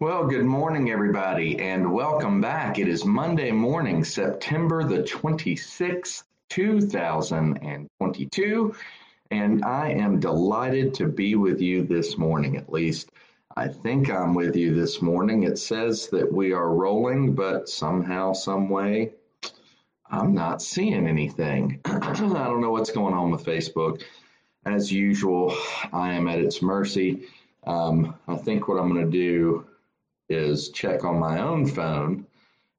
Well, good morning, everybody, and welcome back. It is Monday morning, September the 26th, 2022, and I am delighted to be with you this morning. At least I think I'm with you this morning. It says that we are rolling, but somehow, some way, I'm not seeing anything. I don't know what's going on with Facebook. As usual, I am at its mercy. Um, I think what I'm going to do is check on my own phone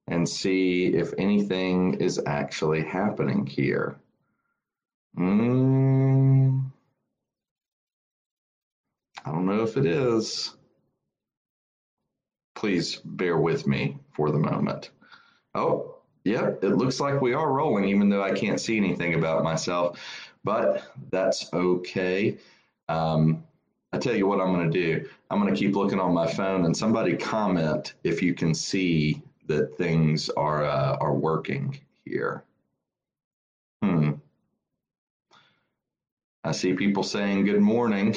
and see if anything is actually happening here. Mm, I don't know if it is. Please bear with me for the moment. Oh, yep, it looks like we are rolling, even though I can't see anything about myself, but that's okay. Um, tell you what I'm going to do. I'm going to keep looking on my phone and somebody comment if you can see that things are uh, are working here. Hmm. I see people saying good morning.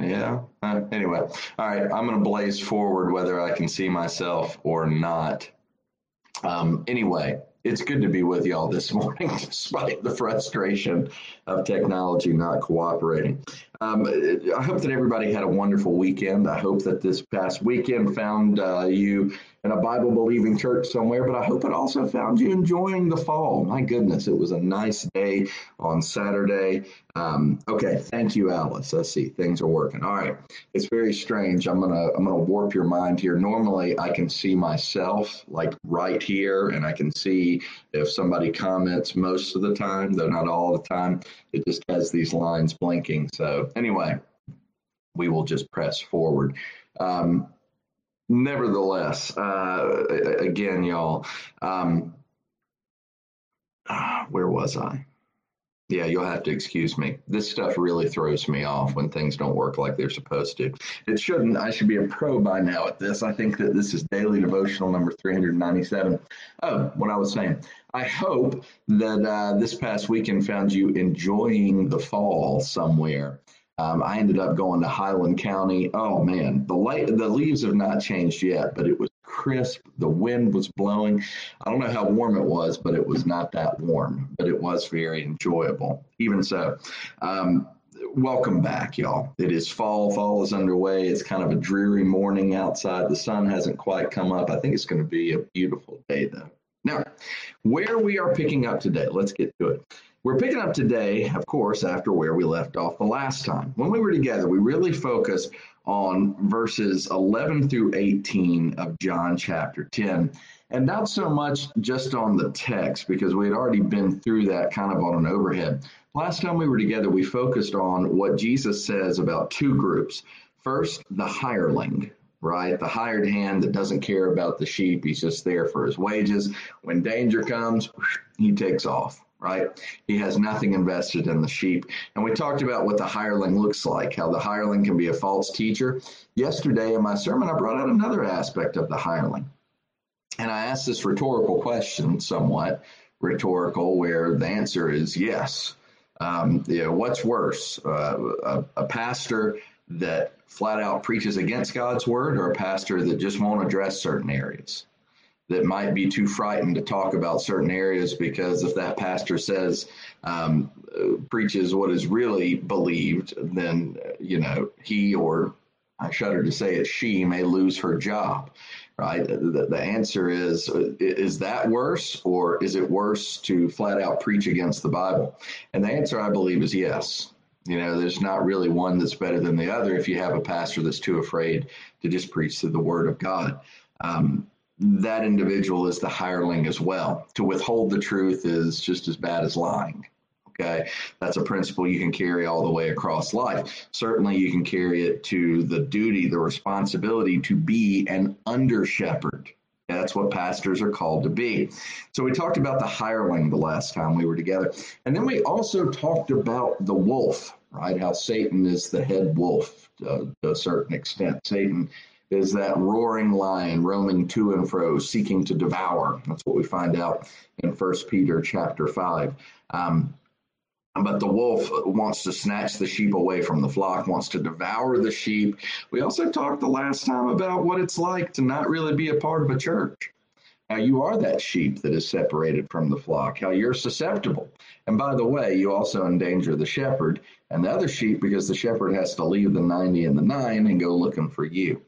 Yeah. Uh, anyway, all right. I'm going to blaze forward whether I can see myself or not. Um, anyway, it's good to be with y'all this morning, despite the frustration of technology not cooperating. Um, I hope that everybody had a wonderful weekend. I hope that this past weekend found uh, you in a Bible believing church somewhere, but I hope it also found you enjoying the fall. My goodness, it was a nice day on Saturday. Um, okay, thank you, Alice. Let's see, things are working. All right, it's very strange. I'm gonna I'm gonna warp your mind here. Normally, I can see myself like right here, and I can see if somebody comments most of the time, though not all the time. It just has these lines blinking. So anyway, we will just press forward. Um, nevertheless, uh, again, y'all, um, where was I? Yeah, you'll have to excuse me. This stuff really throws me off when things don't work like they're supposed to. It shouldn't. I should be a pro by now at this. I think that this is daily devotional number 397. Oh, what I was saying. I hope that uh, this past weekend found you enjoying the fall somewhere. Um, I ended up going to Highland County. Oh man, the light, the leaves have not changed yet, but it was crisp. The wind was blowing. I don't know how warm it was, but it was not that warm, but it was very enjoyable. Even so, um, welcome back, y'all. It is fall. Fall is underway. It's kind of a dreary morning outside. The sun hasn't quite come up. I think it's going to be a beautiful day, though. Now, where we are picking up today, let's get to it. We're picking up today, of course, after where we left off the last time. When we were together, we really focused on verses 11 through 18 of John chapter 10, and not so much just on the text, because we had already been through that kind of on an overhead. Last time we were together, we focused on what Jesus says about two groups. First, the hireling, right? The hired hand that doesn't care about the sheep. He's just there for his wages. When danger comes, he takes off right? He has nothing invested in the sheep. And we talked about what the hireling looks like, how the hireling can be a false teacher. Yesterday in my sermon, I brought out another aspect of the hireling. And I asked this rhetorical question, somewhat rhetorical, where the answer is yes. Um, you know, what's worse, uh, a, a pastor that flat out preaches against God's word or a pastor that just won't address certain areas? That might be too frightened to talk about certain areas because if that pastor says um, preaches what is really believed, then you know he or I shudder to say it, she may lose her job. Right. The, the answer is is that worse or is it worse to flat out preach against the Bible? And the answer, I believe, is yes. You know, there's not really one that's better than the other if you have a pastor that's too afraid to just preach the Word of God. Um, that individual is the hireling as well. To withhold the truth is just as bad as lying. Okay, that's a principle you can carry all the way across life. Certainly, you can carry it to the duty, the responsibility to be an under shepherd. That's what pastors are called to be. So, we talked about the hireling the last time we were together. And then we also talked about the wolf, right? How Satan is the head wolf uh, to a certain extent. Satan is that roaring lion roaming to and fro, seeking to devour. That's what we find out in First Peter chapter five. Um, but the wolf wants to snatch the sheep away from the flock, wants to devour the sheep. We also talked the last time about what it's like to not really be a part of a church. How you are that sheep that is separated from the flock, how you're susceptible. And by the way, you also endanger the shepherd and the other sheep because the shepherd has to leave the 90 and the 9 and go looking for you.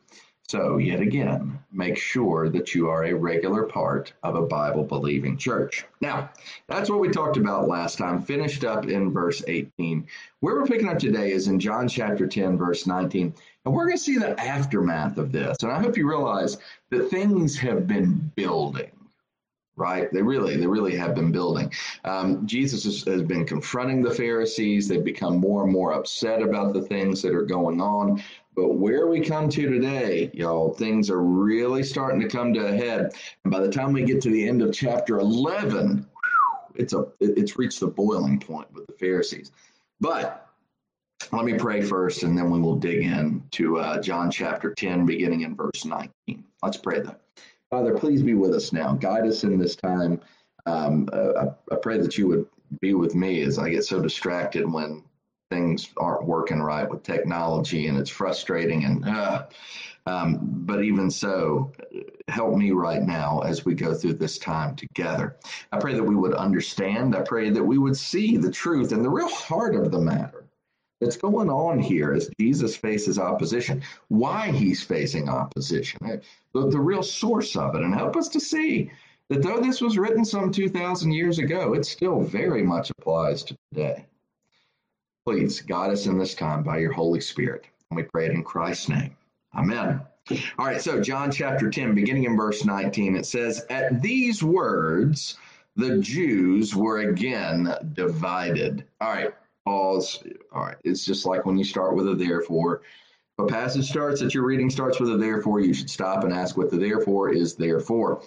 So, yet again, make sure that you are a regular part of a Bible believing church. Now, that's what we talked about last time, finished up in verse 18. Where we're picking up today is in John chapter 10, verse 19. And we're going to see the aftermath of this. And I hope you realize that things have been building right? They really, they really have been building. Um, Jesus has, has, been confronting the Pharisees. They've become more and more upset about the things that are going on. But where we come to today, y'all, things are really starting to come to a head. And by the time we get to the end of chapter 11, it's a it's reached the boiling point with the Pharisees. But let me pray first, and then we will dig in to uh, John chapter 10, beginning in verse 19. Let's pray though. Father, please be with us now. Guide us in this time. Um, uh, I, I pray that you would be with me as I get so distracted when things aren't working right with technology and it's frustrating and uh, um, but even so help me right now as we go through this time together i pray that we would understand i pray that we would see the truth and the real heart of the matter that's going on here as jesus faces opposition why he's facing opposition eh? the, the real source of it and help us to see that though this was written some 2000 years ago it still very much applies to today Please guide us in this time by your Holy Spirit. And we pray it in Christ's name. Amen. All right, so John chapter 10, beginning in verse 19, it says, At these words, the Jews were again divided. All right, pause. All right, uh, it's just like when you start with a therefore. If a passage starts that your reading starts with a therefore, you should stop and ask what the therefore is there for.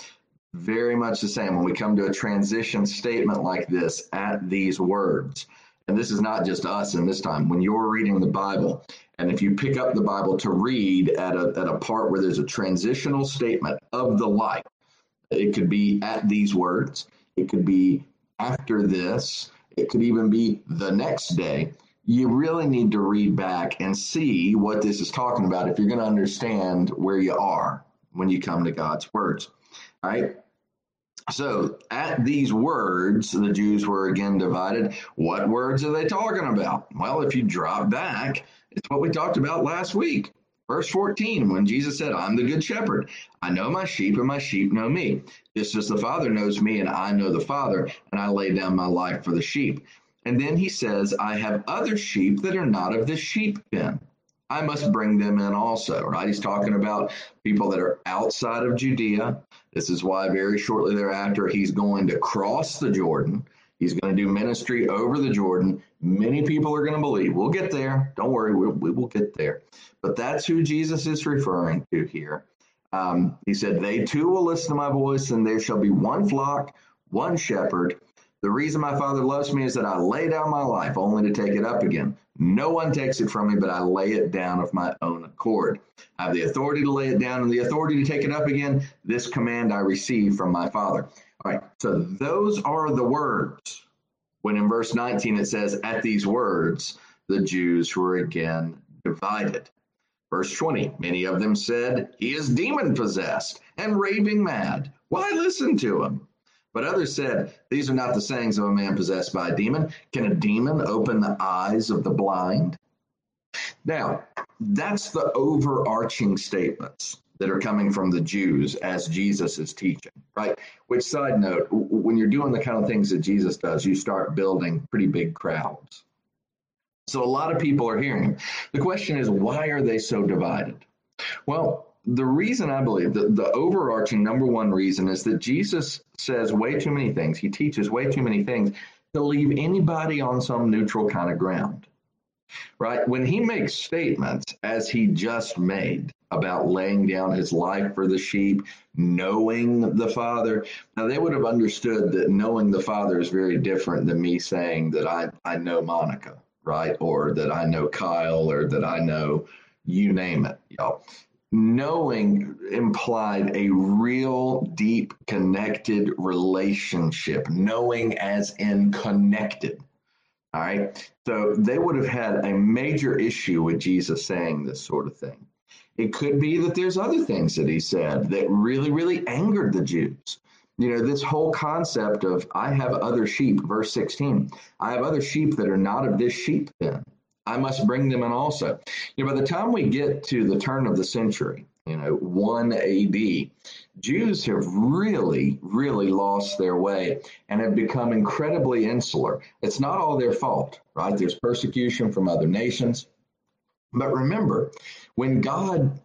Very much the same when we come to a transition statement like this, at these words and this is not just us in this time, when you're reading the Bible, and if you pick up the Bible to read at a, at a part where there's a transitional statement of the like, it could be at these words, it could be after this, it could even be the next day. You really need to read back and see what this is talking about if you're going to understand where you are when you come to God's words. All right. So at these words, the Jews were again divided. What words are they talking about? Well, if you drop back, it's what we talked about last week. Verse 14, when Jesus said, I'm the good shepherd. I know my sheep, and my sheep know me. Just as the Father knows me, and I know the Father, and I lay down my life for the sheep. And then he says, I have other sheep that are not of this sheep pen. I must bring them in also, right? He's talking about people that are outside of Judea. This is why very shortly thereafter, he's going to cross the Jordan. He's going to do ministry over the Jordan. Many people are going to believe. We'll get there. Don't worry, we, we will get there. But that's who Jesus is referring to here. Um, he said, They too will listen to my voice, and there shall be one flock, one shepherd. The reason my Father loves me is that I lay down my life only to take it up again. No one takes it from me, but I lay it down of my own accord. I have the authority to lay it down and the authority to take it up again. This command I receive from my Father. All right, so those are the words. When in verse 19 it says, At these words, the Jews were again divided. Verse 20, many of them said, He is demon possessed and raving mad. Why listen to him? But others said, These are not the sayings of a man possessed by a demon. Can a demon open the eyes of the blind? Now, that's the overarching statements that are coming from the Jews as Jesus is teaching, right? Which, side note, when you're doing the kind of things that Jesus does, you start building pretty big crowds. So a lot of people are hearing. The question is, why are they so divided? Well, the reason I believe that the overarching number one reason is that Jesus says way too many things. He teaches way too many things to leave anybody on some neutral kind of ground. Right? When he makes statements, as he just made, about laying down his life for the sheep, knowing the Father. Now, they would have understood that knowing the Father is very different than me saying that I, I know Monica, right? Or that I know Kyle, or that I know you name it. Y'all knowing implied a real deep connected relationship knowing as in connected All right. So they would have had a major issue with Jesus saying this sort of thing. It could be that there's other things that he said that really, really angered the Jews. You know, this whole concept of I have other sheep, verse 16, I have other sheep that are not of this sheep pen. I must bring them in also. You know, by the time we get to the turn of the century, you know, 1 AD, Jews have really, really lost their way and have become incredibly insular. It's not all their fault, right? There's persecution from other nations. But remember, when God,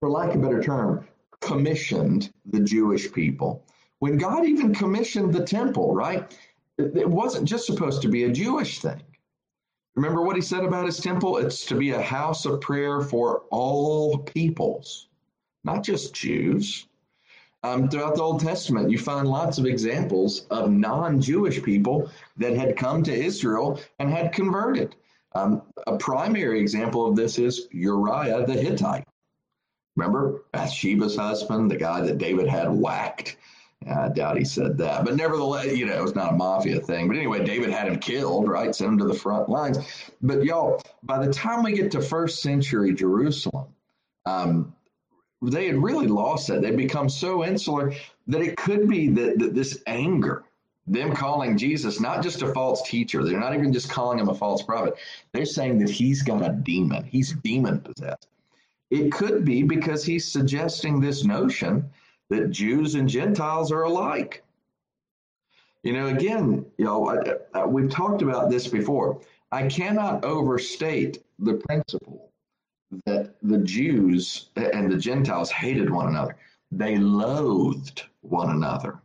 for lack of a better term, commissioned the Jewish people, when God even commissioned the temple, right? It wasn't just supposed to be a Jewish thing. Remember what he said about his temple? It's to be a house of prayer for all peoples, not just Jews. Um, throughout the Old Testament, you find lots of examples of non Jewish people that had come to Israel and had converted. Um, a primary example of this is Uriah the Hittite. Remember Bathsheba's husband, the guy that David had whacked? I doubt he said that, but nevertheless, you know, it's not a mafia thing. But anyway, David had him killed, right? Sent him to the front lines. But y'all, by the time we get to first century Jerusalem, um, they had really lost that. They'd become so insular that it could be that, that this anger them calling Jesus not just a false teacher, they're not even just calling him a false prophet. They're saying that he's got a demon, he's demon possessed. It could be because he's suggesting this notion that Jews and Gentiles are alike. You know, again, you know, I, I, we've talked about this before. I cannot overstate the principle that the Jews and the Gentiles hated one another. They loathed one another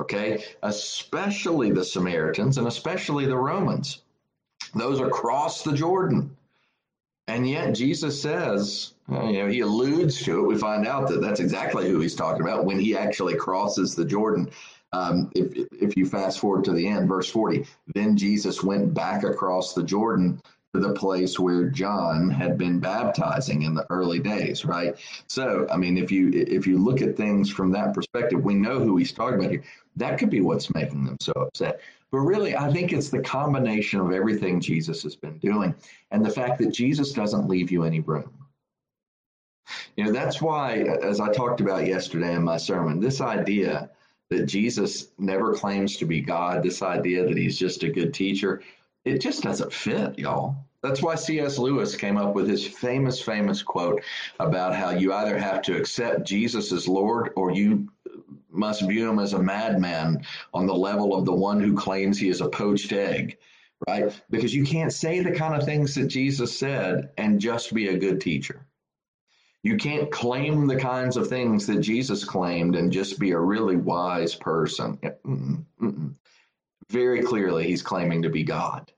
okay? Especially the Samaritans and especially the Romans. Those across the Jordan. And yet Jesus says, you know, he alludes to it. We find out that that's exactly who he's talking about when he actually crosses the Jordan. Um, if, if you fast forward to the end, verse 40, then Jesus went back across the Jordan to the place where John had been baptizing in the early days, right? So, I mean, if you if you look at things from that perspective, we know who he's talking about here. That could be what's making them so upset. But really, I think it's the combination of everything Jesus has been doing and the fact that Jesus doesn't leave you any room. You know, that's why, as I talked about yesterday in my sermon, this idea that Jesus never claims to be God, this idea that he's just a good teacher, it just doesn't fit, y'all. That's why C.S. Lewis came up with his famous, famous quote about how you either have to accept Jesus as Lord or you must view him as a madman on the level of the one who claims he is a poached egg, right? Because you can't say the kind of things that Jesus said and just be a good teacher. You can't claim the kinds of things that Jesus claimed and just be a really wise person. Mm-mm, mm-mm very clearly he's claiming to be God.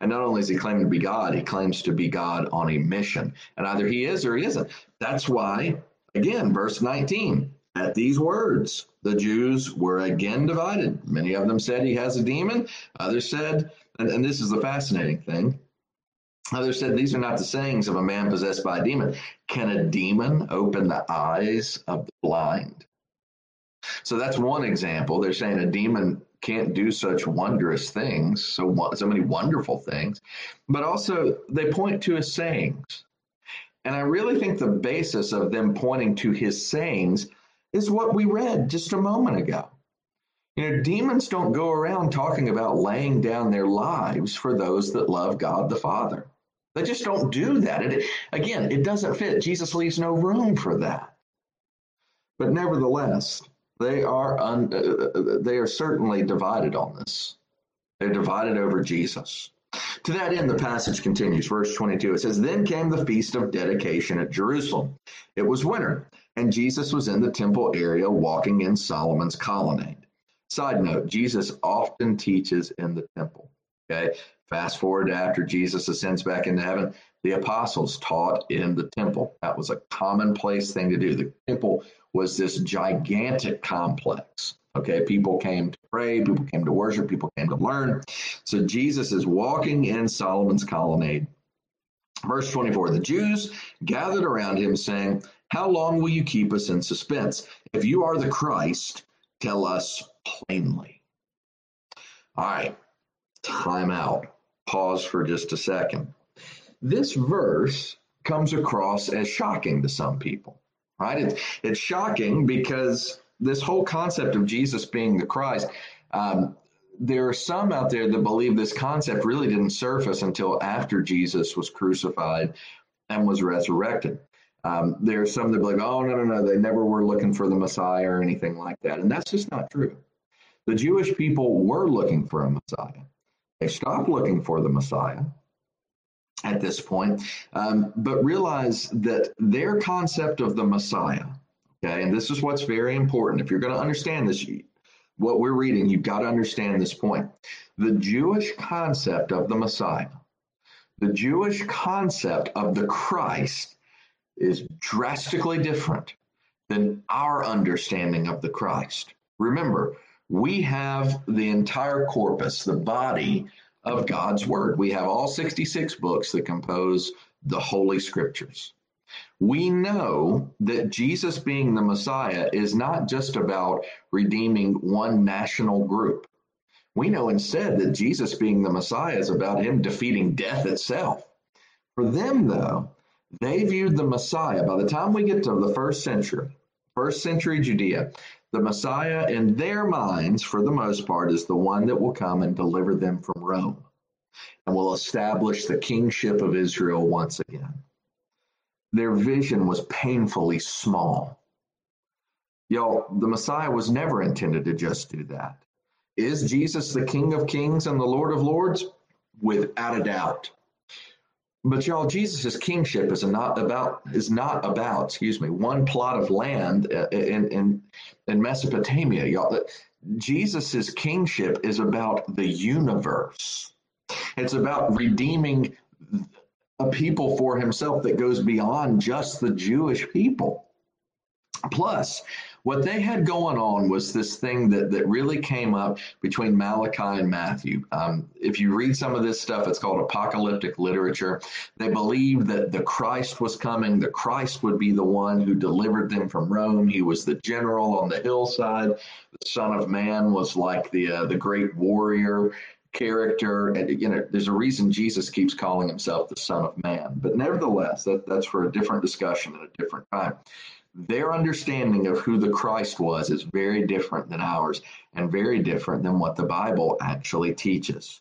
And not only is he claiming to be God, he claims to be God on a mission. And either he is or he isn't. That's why, again, verse 19, at these words, the Jews were again divided. Many of them said he has a demon. Others said, and, and this is the fascinating thing, others said these are not the sayings of a man possessed by a demon. Can a demon open the eyes of the blind? So that's one example. They're saying a demon can't do such wondrous things, so so many wonderful things, but also they point to his sayings. And I really think the basis of them pointing to his sayings is what we read just a moment ago. You know, demons don't go around talking about laying down their lives for those that love God the Father. They just don't do that. It, again, it doesn't fit. Jesus leaves no room for that. But nevertheless, they are un, uh, uh, they are certainly divided on this. They're divided over Jesus. To that end, the passage continues, verse 22. It says, Then came the feast of dedication at Jerusalem. It was winter, and Jesus was in the temple area walking in Solomon's colonnade. Side note, Jesus often teaches in the temple. Okay. Fast forward after Jesus ascends back into heaven, the apostles taught in the temple. That was a commonplace thing to do. The temple was this gigantic complex. Okay, people came to pray, people came to worship, people came to learn. So Jesus is walking in Solomon's colonnade. Verse 24 The Jews gathered around him, saying, How long will you keep us in suspense? If you are the Christ, tell us plainly. All right, time out. pause for just a second. This verse comes across as shocking to some people, right? It's, it's shocking because this whole concept of Jesus being the Christ, um, there are some out there that believe this concept really didn't surface until after Jesus was crucified and was resurrected. Um, there are some that be like, oh, no, no, no, they never were looking for the Messiah or anything like that. And that's just not true. The Jewish people were looking for a Messiah. They stopped looking for the Messiah at this point, um, but realize that their concept of the Messiah, okay, and this is what's very important. If you're going to understand this, what we're reading, you've got to understand this point. The Jewish concept of the Messiah, the Jewish concept of the Christ is drastically different than our understanding of the Christ. Remember, we have the entire corpus, the body of God's Word. We have all 66 books that compose the Holy Scriptures we know that Jesus being the Messiah is not just about redeeming one national group. We know instead that Jesus being the Messiah is about him defeating death itself. For them, though, they viewed the Messiah, by the time we get to the first century, first century Judea, the Messiah in their minds, for the most part, is the one that will come and deliver them from Rome and will establish the kingship of Israel once again. Their vision was painfully small. Y'all, the Messiah was never intended to just do that. Is Jesus the King of Kings and the Lord of Lords? Without a doubt. But y'all, Jesus' kingship is not about is not about, excuse me, one plot of land in in, in Mesopotamia. Y'all, Jesus' kingship is about the universe. It's about redeeming a people for himself that goes beyond just the Jewish people. Plus, what they had going on was this thing that, that really came up between Malachi and Matthew. Um, if you read some of this stuff, it's called apocalyptic literature. They believed that the Christ was coming, the Christ would be the one who delivered them from Rome. He was the general on the hillside. The Son of Man was like the uh, the great warrior character and you know there's a reason jesus keeps calling himself the son of man but nevertheless that, that's for a different discussion at a different time their understanding of who the christ was is very different than ours and very different than what the bible actually teaches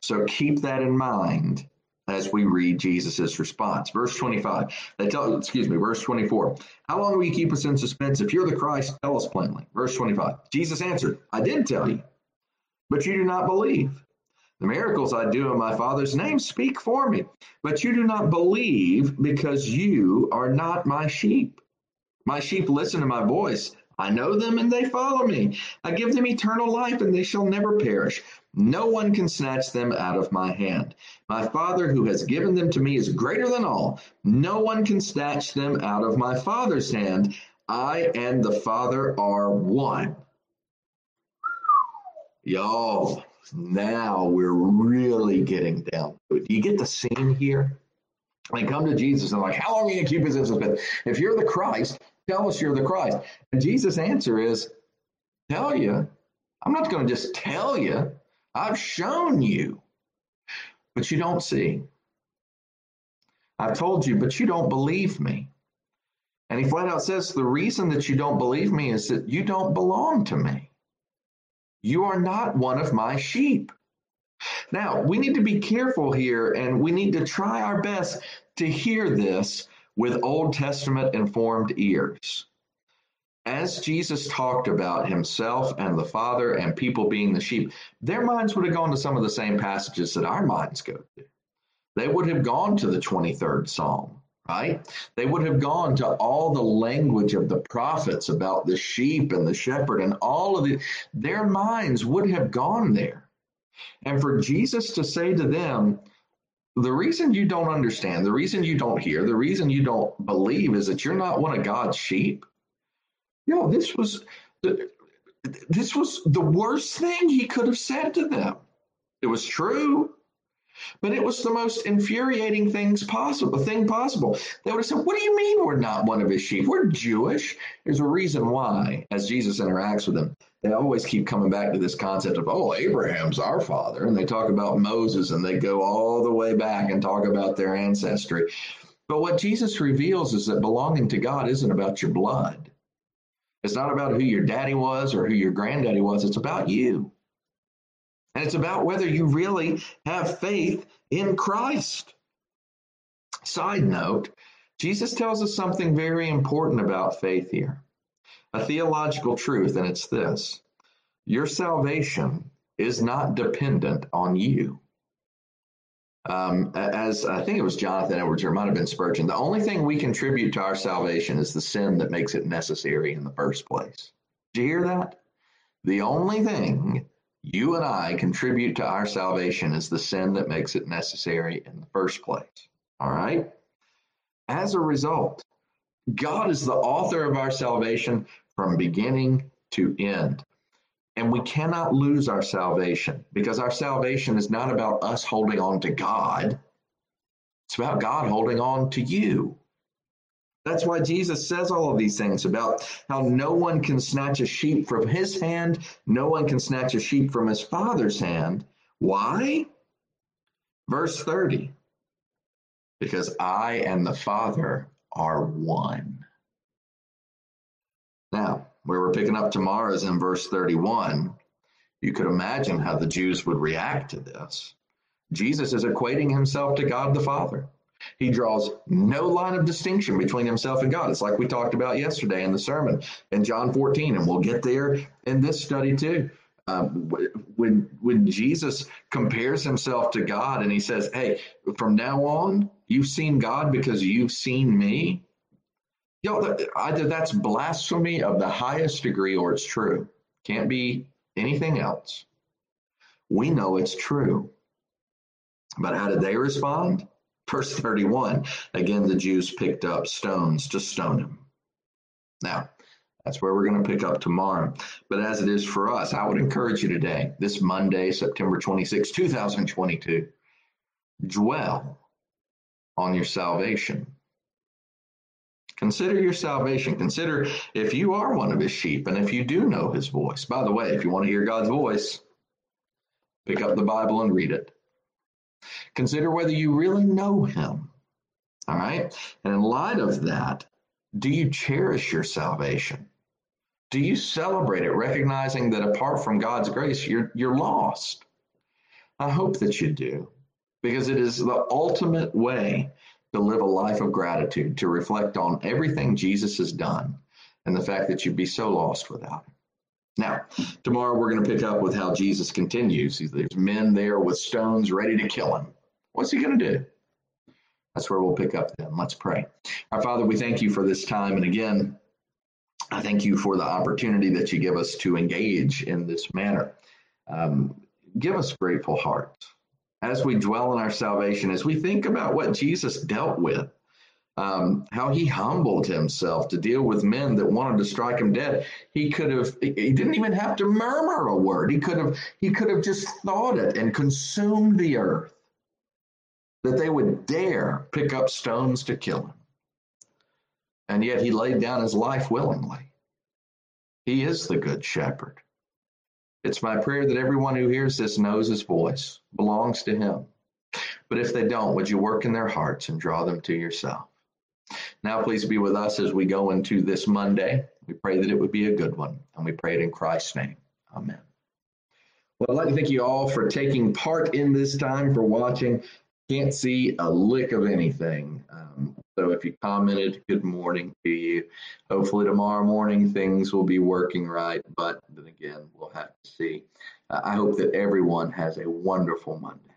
so keep that in mind as we read jesus' response verse 25 they tell excuse me verse 24 how long will you keep us in suspense if you're the christ tell us plainly verse 25 jesus answered i did tell you but you do not believe. The miracles I do in my Father's name speak for me, but you do not believe because you are not my sheep. My sheep listen to my voice. I know them and they follow me. I give them eternal life and they shall never perish. No one can snatch them out of my hand. My Father who has given them to me is greater than all. No one can snatch them out of my Father's hand. I and the Father are one. Y'all, now we're really getting down to it. Do you get the scene here? They come to Jesus and like, how long are you gonna keep us in suspense? If you're the Christ, tell us you're the Christ. And Jesus' answer is, tell you. I'm not gonna just tell you. I've shown you, but you don't see. I've told you, but you don't believe me. And he flat out says the reason that you don't believe me is that you don't belong to me. You are not one of my sheep. Now, we need to be careful here and we need to try our best to hear this with Old Testament informed ears. As Jesus talked about himself and the Father and people being the sheep, their minds would have gone to some of the same passages that our minds go to. They would have gone to the 23rd Psalm right? They would have gone to all the language of the prophets about the sheep and the shepherd and all of the, their minds would have gone there. And for Jesus to say to them, the reason you don't understand, the reason you don't hear, the reason you don't believe is that you're not one of God's sheep. You know, this was this was the worst thing he could have said to them. It was true. But it was the most infuriating things possible thing possible. They would have said, What do you mean we're not one of his sheep? We're Jewish. There's a reason why, as Jesus interacts with them, they always keep coming back to this concept of, oh, Abraham's our father. And they talk about Moses and they go all the way back and talk about their ancestry. But what Jesus reveals is that belonging to God isn't about your blood. It's not about who your daddy was or who your granddaddy was. It's about you. And it's about whether you really have faith in Christ. Side note, Jesus tells us something very important about faith here a theological truth, and it's this your salvation is not dependent on you. Um, as I think it was Jonathan Edwards, or it might have been Spurgeon, the only thing we contribute to our salvation is the sin that makes it necessary in the first place. Did you hear that? The only thing you and I contribute to our salvation is the sin that makes it necessary in the first place. All right? As a result, God is the author of our salvation from beginning to end. And we cannot lose our salvation because our salvation is not about us holding on to God. It's about God holding on to you. That's why Jesus says all of these things about how no one can snatch a sheep from his hand, no one can snatch a sheep from his father's hand. Why? Verse 30 Because I and the Father are one. Now, where we're picking up tomorrow is in verse 31. You could imagine how the Jews would react to this. Jesus is equating himself to God the Father. He draws no line of distinction between himself and God. It's like we talked about yesterday in the sermon in John 14, and we'll get there in this study too. Um, when when Jesus compares himself to God and he says, "Hey, from now on, you've seen God because you've seen me," yo, either that's blasphemy of the highest degree or it's true. Can't be anything else. We know it's true. But how did they respond? Verse 31 again, the Jews picked up stones to stone him. Now, that's where we're going to pick up tomorrow. But as it is for us, I would encourage you today, this Monday, September 26, 2022, dwell on your salvation. Consider your salvation. Consider if you are one of his sheep and if you do know his voice. By the way, if you want to hear God's voice, pick up the Bible and read it. Consider whether you really know him. All right. And in light of that, do you cherish your salvation? Do you celebrate it, recognizing that apart from God's grace, you're, you're lost? I hope that you do, because it is the ultimate way to live a life of gratitude, to reflect on everything Jesus has done and the fact that you'd be so lost without him. Now, tomorrow we're going to pick up with how Jesus continues. There's men there with stones ready to kill him. What's he going to do? That's where we'll pick up then. Let's pray. Our Father, we thank you for this time. And again, I thank you for the opportunity that you give us to engage in this manner. Um, give us grateful hearts as we dwell in our salvation, as we think about what Jesus dealt with um, how he humbled himself to deal with men that wanted to strike him dead. He could have, he didn't even have to murmur a word. He could have, he could have just thought it and consumed the earth dare pick up stones to kill him. And yet he laid down his life willingly. He is the good shepherd. It's my prayer that everyone who hears this knows his voice, belongs to him. But if they don't, would you work in their hearts and draw them to yourself? Now, please be with us as we go into this Monday. We pray that it would be a good one, and we pray it in Christ's name. Amen. Well, I'd like to thank you all for taking part in this time, for watching. Can't see a lick of anything. Um, so if you commented, good morning to you. Hopefully tomorrow morning things will be working right, but then again, we'll have to see. Uh, I hope that everyone has a wonderful Monday.